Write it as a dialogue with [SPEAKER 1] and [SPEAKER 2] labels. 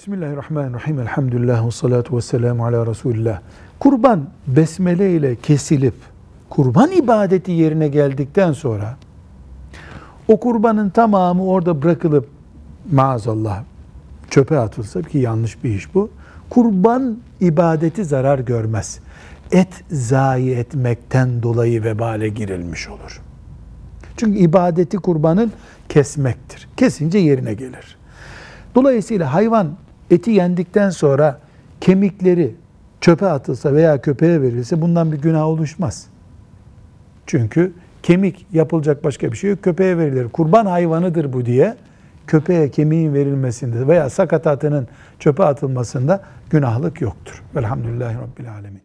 [SPEAKER 1] Bismillahirrahmanirrahim. Elhamdülillah ve salatu ve selamu ala Resulillah. Kurban besmele ile kesilip kurban ibadeti yerine geldikten sonra o kurbanın tamamı orada bırakılıp maazallah çöpe atılsa ki yanlış bir iş bu. Kurban ibadeti zarar görmez. Et zayi etmekten dolayı vebale girilmiş olur. Çünkü ibadeti kurbanın kesmektir. Kesince yerine gelir. Dolayısıyla hayvan eti yendikten sonra kemikleri çöpe atılsa veya köpeğe verilse bundan bir günah oluşmaz. Çünkü kemik yapılacak başka bir şey yok. Köpeğe verilir. Kurban hayvanıdır bu diye köpeğe kemiğin verilmesinde veya sakatatının çöpe atılmasında günahlık yoktur. Velhamdülillahi Rabbil Alemin.